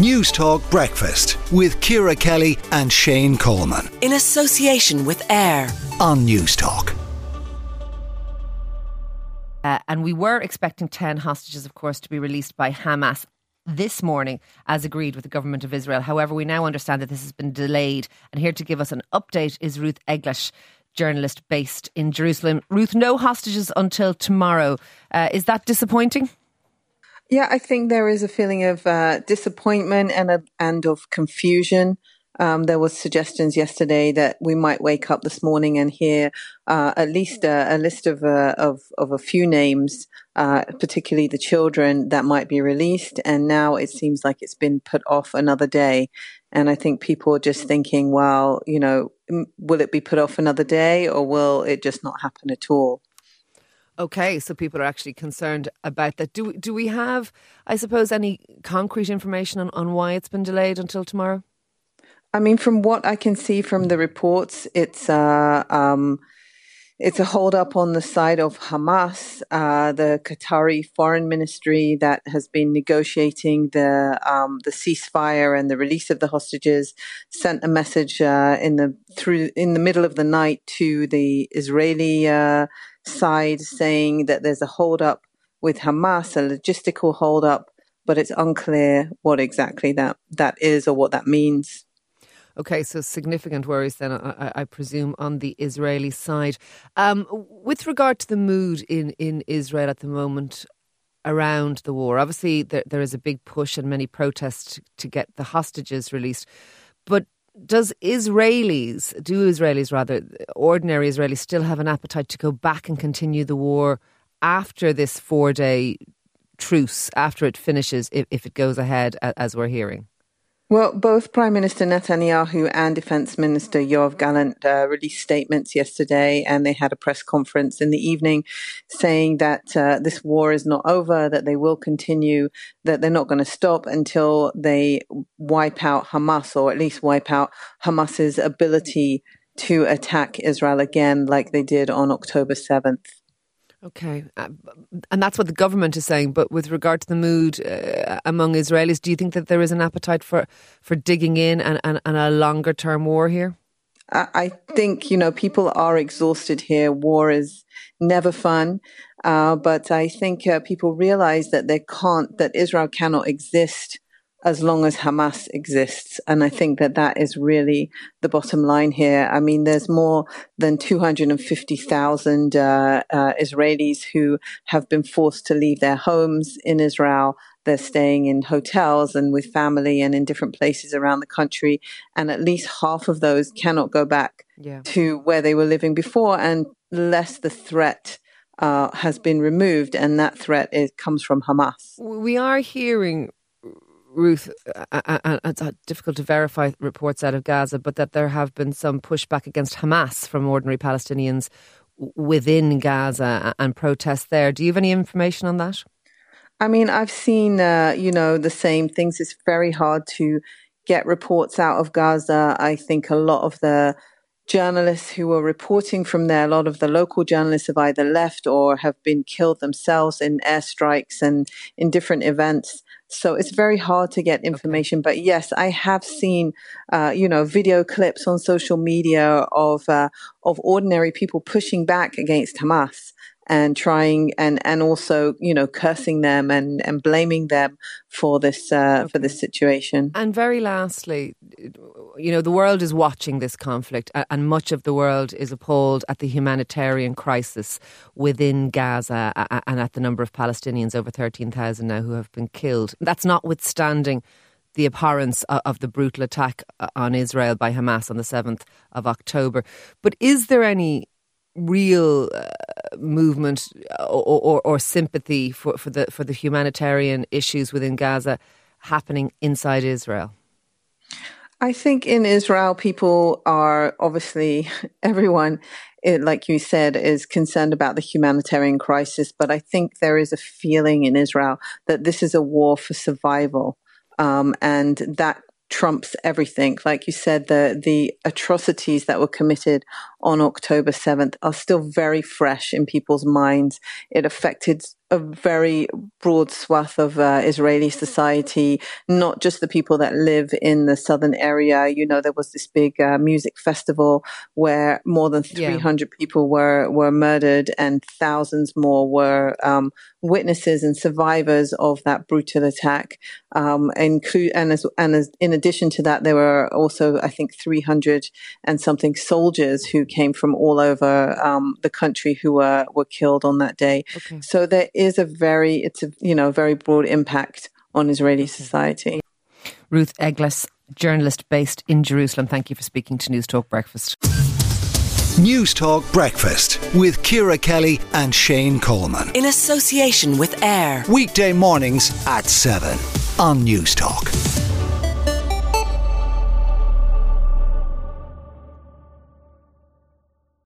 Newstalk Breakfast with Ciara Kelly and Shane Coleman. In association with AIB on Newstalk. Uh, and we were expecting 10 hostages, of course, to be released by Hamas this morning, as agreed with the government of Israel. However, we now understand that this has been delayed. And here to give us an update is Ruth Eglash, journalist based in Jerusalem. Ruth, no hostages until tomorrow. Uh, is that disappointing? Yeah, I think there is a feeling of uh, disappointment and and of confusion. Um, there was suggestions yesterday that we might wake up this morning and hear uh, at least a, a list of, uh, of of a few names, uh, particularly the children that might be released. And now it seems like it's been put off another day. And I think people are just thinking, well, you know, will it be put off another day, or will it just not happen at all? Okay, so people are actually concerned about that. Do do we have, I suppose, any concrete information on, on why it's been delayed until tomorrow? I mean, from what I can see from the reports, it's uh, um, it's a hold up on the side of Hamas, uh, the Qatari foreign ministry that has been negotiating the um, the ceasefire and the release of the hostages. Sent a message uh, in the through in the middle of the night to the Israeli uh, side saying that there's a holdup with Hamas, a logistical holdup, but it's unclear what exactly that, that is or what that means. Okay, so significant worries then, I, I presume, on the Israeli side. Um, with regard to the mood in, in Israel at the moment around the war, obviously there, there is a big push and many protests to get the hostages released. But does Israelis, do Israelis rather, ordinary Israelis, still have an appetite to go back and continue the war after this four day truce, after it finishes, if, if it goes ahead, as we're hearing? Well, both Prime Minister Netanyahu and Defense Minister Yoav Gallant uh, released statements yesterday, and they had a press conference in the evening saying that uh, this war is not over, that they will continue, that they're not going to stop until they wipe out Hamas, or at least wipe out Hamas's ability to attack Israel again, like they did on October 7th. Okay. Uh, and that's what the government is saying. But with regard to the mood uh, among Israelis, do you think that there is an appetite for, for digging in and, and, and a longer term war here? I think, you know, people are exhausted here. War is never fun. Uh, but I think uh, people realize that they can't, that Israel cannot exist as long as Hamas exists. And I think that that is really the bottom line here. I mean, there's more than 250,000 uh, uh, Israelis who have been forced to leave their homes in Israel. They're staying in hotels and with family and in different places around the country. And at least half of those cannot go back yeah. to where they were living before unless the threat uh, has been removed, and that threat is, comes from Hamas. We are hearing Ruth, uh, uh, uh, it's difficult to verify reports out of Gaza, but that there have been some pushback against Hamas from ordinary Palestinians within Gaza and protests there. Do you have any information on that? I mean, I've seen, uh, you know, the same things. It's very hard to get reports out of Gaza. I think a lot of the journalists who were reporting from there, a lot of the local journalists have either left or have been killed themselves in airstrikes and in different events. So it's very hard to get information. But yes, I have seen, uh, you know, video clips on social media of uh, of ordinary people pushing back against Hamas and trying and and also you know cursing them and and blaming them for this uh, okay. for this situation. And very lastly, you know the world is watching this conflict, and much of the world is appalled at the humanitarian crisis within Gaza and at the number of Palestinians over thirteen thousand now who have been killed. That's notwithstanding the abhorrence of the brutal attack uh, on Israel by Hamas on the 7th of October. But is there any real uh, movement or, or, or, sympathy for, for the for the humanitarian issues within Gaza happening inside Israel? I think in Israel, people are obviously everyone, it, like you said, is concerned about the humanitarian crisis. But I think there is a feeling in Israel that this is a war for survival, um, and that trumps everything. Like you said, the the atrocities that were committed on October 7th are still very fresh in people's minds. It affected a very broad swath of uh, Israeli society, not just the people that live in the southern area. You know, there was this big uh, music festival where more than 300 yeah. people were, were murdered and thousands more were um, witnesses and survivors of that brutal attack. Um, and, and, as, and as, in addition to that, there were also, I think, 300 and something soldiers who came from all over um, the country who were, were killed on that day. Okay. So there is a very, it's a, you know, very broad impact on Israeli mm-hmm. society. Ruth Eglash, journalist based in Jerusalem. Thank you for speaking to News Talk Breakfast. News Talk Breakfast with Ciara Kelly and Shane Coleman. In association with AIB. Weekday mornings at 7 on News Talk.